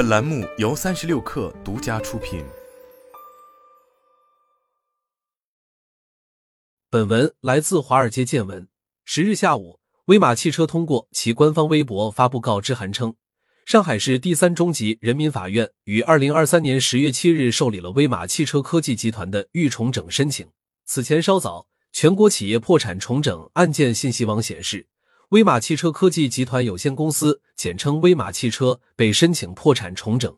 本栏目由三十六氪独家出品。本文来自《华尔街见闻》。十日下午，威马汽车通过其官方微博发布告知函称，上海市第三中级人民法院于二零二三年十月七日受理了威马汽车科技集团的预重整申请。此前稍早，全国企业破产重整案件信息网显示。威马汽车科技集团有限公司（简称威马汽车）被申请破产重整，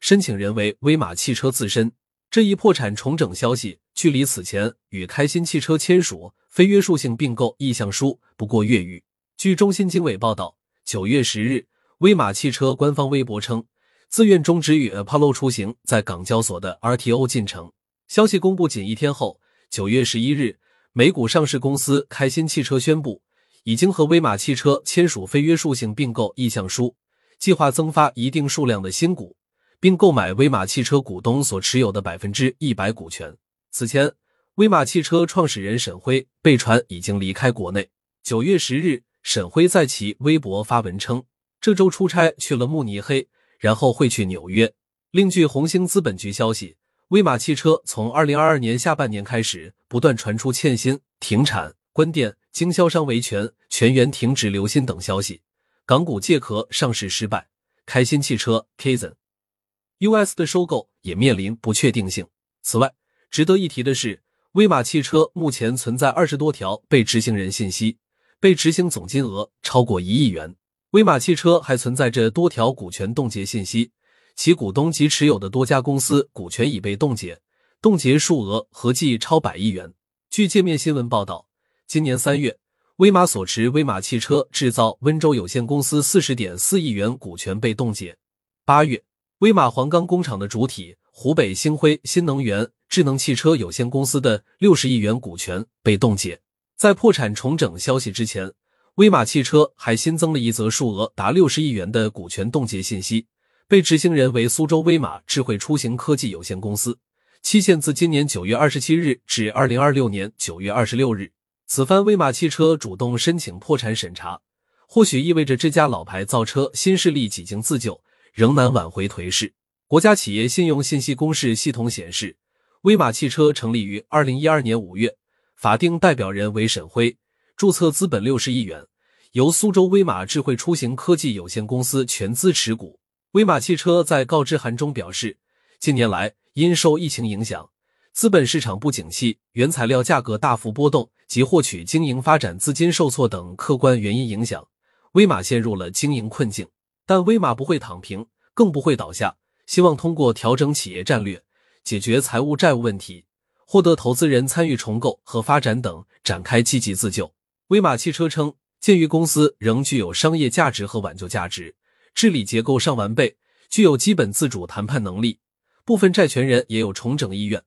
申请人为威马汽车自身。这一破产重整消息距离此前与开心汽车签署非约束性并购意向书不过月余。据中新经纬报道，九月十日，威马汽车官方微博称，自愿终止与 Apollo 出行在港交所的 RTO 进程。消息公布仅一天后，九月十一日，美股上市公司开心汽车宣布。已经和威马汽车签署非约束性并购意向书，计划增发一定数量的新股，并购买威马汽车股东所持有的百分之一百股权。此前，威马汽车创始人沈辉被传已经离开国内。九月十日，沈辉在其微博发文称，这周出差去了慕尼黑，然后会去纽约。另据红星资本局消息，威马汽车从二零二二年下半年开始，不断传出欠薪、停产、关店。经销商维权、全员停止留薪等消息，港股借壳上市失败，开心汽车 Kaizen，US 的收购也面临不确定性。此外，值得一提的是，威马汽车目前存在二十多条被执行人信息，被执行总金额超过一亿元。威马汽车还存在着多条股权冻结信息，其股东及持有的多家公司股权已被冻结，冻结数额合计超百亿元。据界面新闻报道。今年三月，威马所持威马汽车制造温州有限公司四十点四亿元股权被冻结。八月，威马黄冈工厂的主体湖北星辉新能源智能汽车有限公司的六十亿元股权被冻结。在破产重整消息之前，威马汽车还新增了一则数额达六十亿元的股权冻结信息，被执行人为苏州威马智慧出行科技有限公司，期限自今年九月二十七日至二零二六年九月二十六日。此番威马汽车主动申请破产审查，或许意味着这家老牌造车新势力几经自救，仍难挽回颓势。国家企业信用信息公示系统显示，威马汽车成立于二零一二年五月，法定代表人为沈辉，注册资本六十亿元，由苏州威马智慧出行科技有限公司全资持股。威马汽车在告知函中表示，近年来因受疫情影响。资本市场不景气、原材料价格大幅波动及获取经营发展资金受挫等客观原因影响，威马陷入了经营困境。但威马不会躺平，更不会倒下，希望通过调整企业战略、解决财务债务问题、获得投资人参与重构和发展等，展开积极自救。威马汽车称，鉴于公司仍具有商业价值和挽救价值，治理结构尚完备，具有基本自主谈判能力，部分债权人也有重整意愿。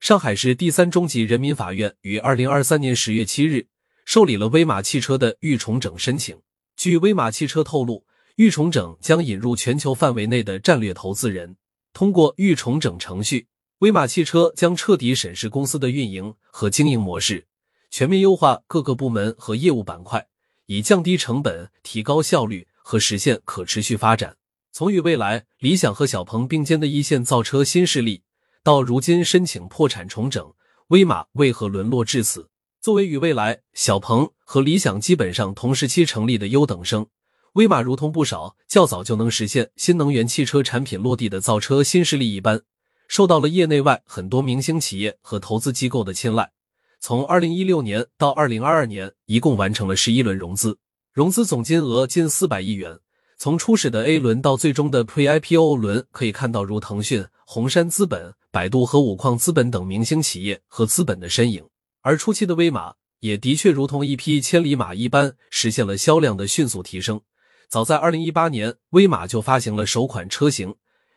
上海市第三中级人民法院于二零二三年十月七日受理了威马汽车的预重整申请。据威马汽车透露，预重整将引入全球范围内的战略投资人。通过预重整程序，威马汽车将彻底审视公司的运营和经营模式，全面优化各个部门和业务板块，以降低成本、提高效率和实现可持续发展。从与未来、理想和小鹏并肩的一线造车新势力。到如今申请破产重整，威马为何沦落至此？作为与未来、小鹏和理想基本上同时期成立的优等生，威马如同不少较早就能实现新能源汽车产品落地的造车新势力一般，受到了业内外很多明星企业和投资机构的青睐。从二零一六年到二零二二年，一共完成了十一轮融资，融资总金额近四百亿元。从初始的 A 轮到最终的 Pre-IPO 轮，可以看到如腾讯、红杉资本、百度和五矿资本等明星企业和资本的身影。而初期的威马也的确如同一匹千里马一般，实现了销量的迅速提升。早在2018年，威马就发行了首款车型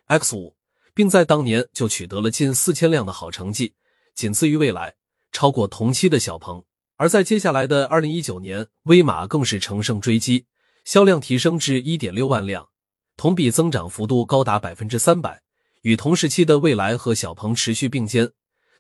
X5，并在当年就取得了近四千辆的好成绩，仅次于蔚来，超过同期的小鹏。而在接下来的2019年，威马更是乘胜追击。销量提升至一点六万辆，同比增长幅度高达百分之三百，与同时期的蔚来和小鹏持续并肩。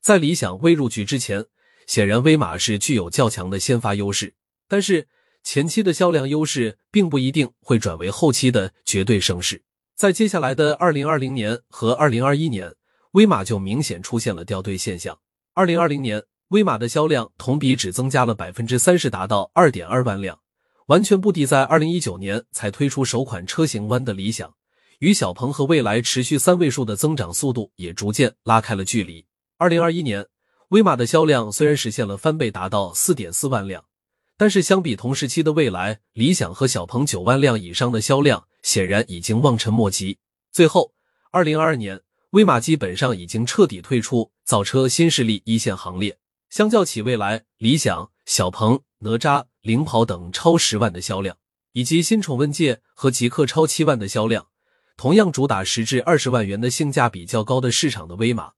在理想未入局之前，显然威马是具有较强的先发优势，但是前期的销量优势并不一定会转为后期的绝对胜势。在接下来的二零二零年和二零二一年，威马就明显出现了掉队现象。二零二零年，威马的销量同比只增加了百分之三十，达到二点二万辆，完全不敌在二零一九年才推出首款车型弯的理想。与小鹏和蔚来持续三位数的增长速度也逐渐拉开了距离。二零二一年，威马的销量虽然实现了翻倍，达到四点四万辆，但是相比同时期的蔚来、理想和小鹏九万辆以上的销量，显然已经望尘莫及。最后，二零二二年。威马基本上已经彻底退出造车新势力一线行列。相较起蔚来、理想、小鹏、哪吒、领跑等超十万的销量，以及新宠问界和极客超七万的销量，同样主打十至二十万元的性价比较高的市场的威马，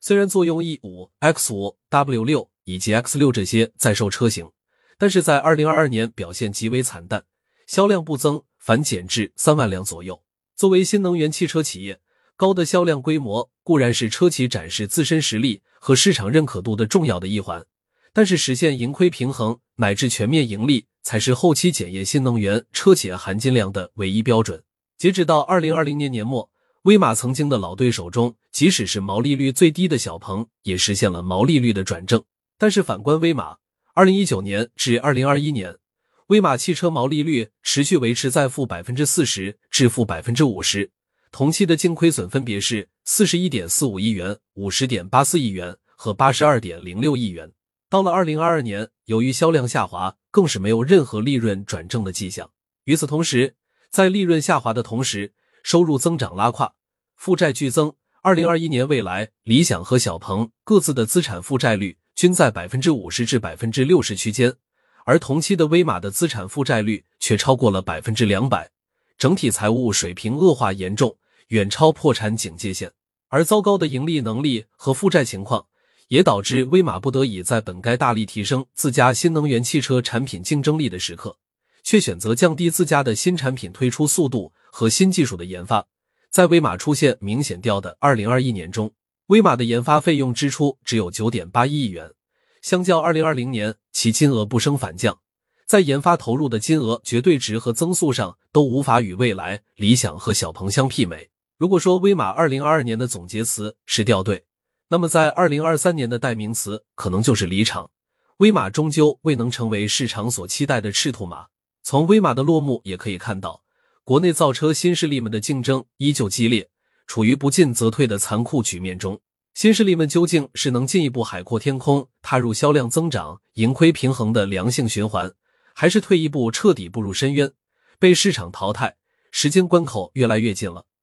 虽然坐拥 E 五、X 五、W 六以及 X 六这些在售车型，但是在二零二二年表现极为惨淡，销量不增反减至三万辆左右。作为新能源汽车企业。高的销量规模固然是车企展示自身实力和市场认可度的重要的一环，但是实现盈亏平衡乃至全面盈利才是后期检验新能源车企含金量的唯一标准。截止到二零二零年年末，威马曾经的老对手中，即使是毛利率最低的小鹏，也实现了毛利率的转正。但是反观威马，二零一九年至二零二一年，威马汽车毛利率持续维持在负百分之四十至负百分之五十。同期的净亏损分别是四十一点四五亿元、五十点八四亿元和八十二点零六亿元。到了二零二二年，由于销量下滑，更是没有任何利润转正的迹象。与此同时，在利润下滑的同时，收入增长拉胯，负债剧增。二零二一年，未来、理想和小鹏各自的资产负债率均在百分之五十至百分之六十区间，而同期的威马的资产负债率却超过了百分之两百。整体财务水平恶化严重，远超破产警戒线。而糟糕的盈利能力和负债情况，也导致威马不得已在本该大力提升自家新能源汽车产品竞争力的时刻，却选择降低自家的新产品推出速度和新技术的研发。在威马出现明显掉的二零二一年中，威马的研发费用支出只有九点八一亿元，相较二零二零年，其金额不升反降。在研发投入的金额、绝对值和增速上都无法与未来、理想和小鹏相媲美。如果说威马二零二二年的总结词是掉队，那么在二零二三年的代名词可能就是离场。威马终究未能成为市场所期待的赤兔马。从威马的落幕也可以看到，国内造车新势力们的竞争依旧激烈，处于不进则退的残酷局面中。新势力们究竟是能进一步海阔天空，踏入销量增长、盈亏平衡的良性循环？还是退一步彻底步入深渊，被市场淘汰，时间关口越来越近了。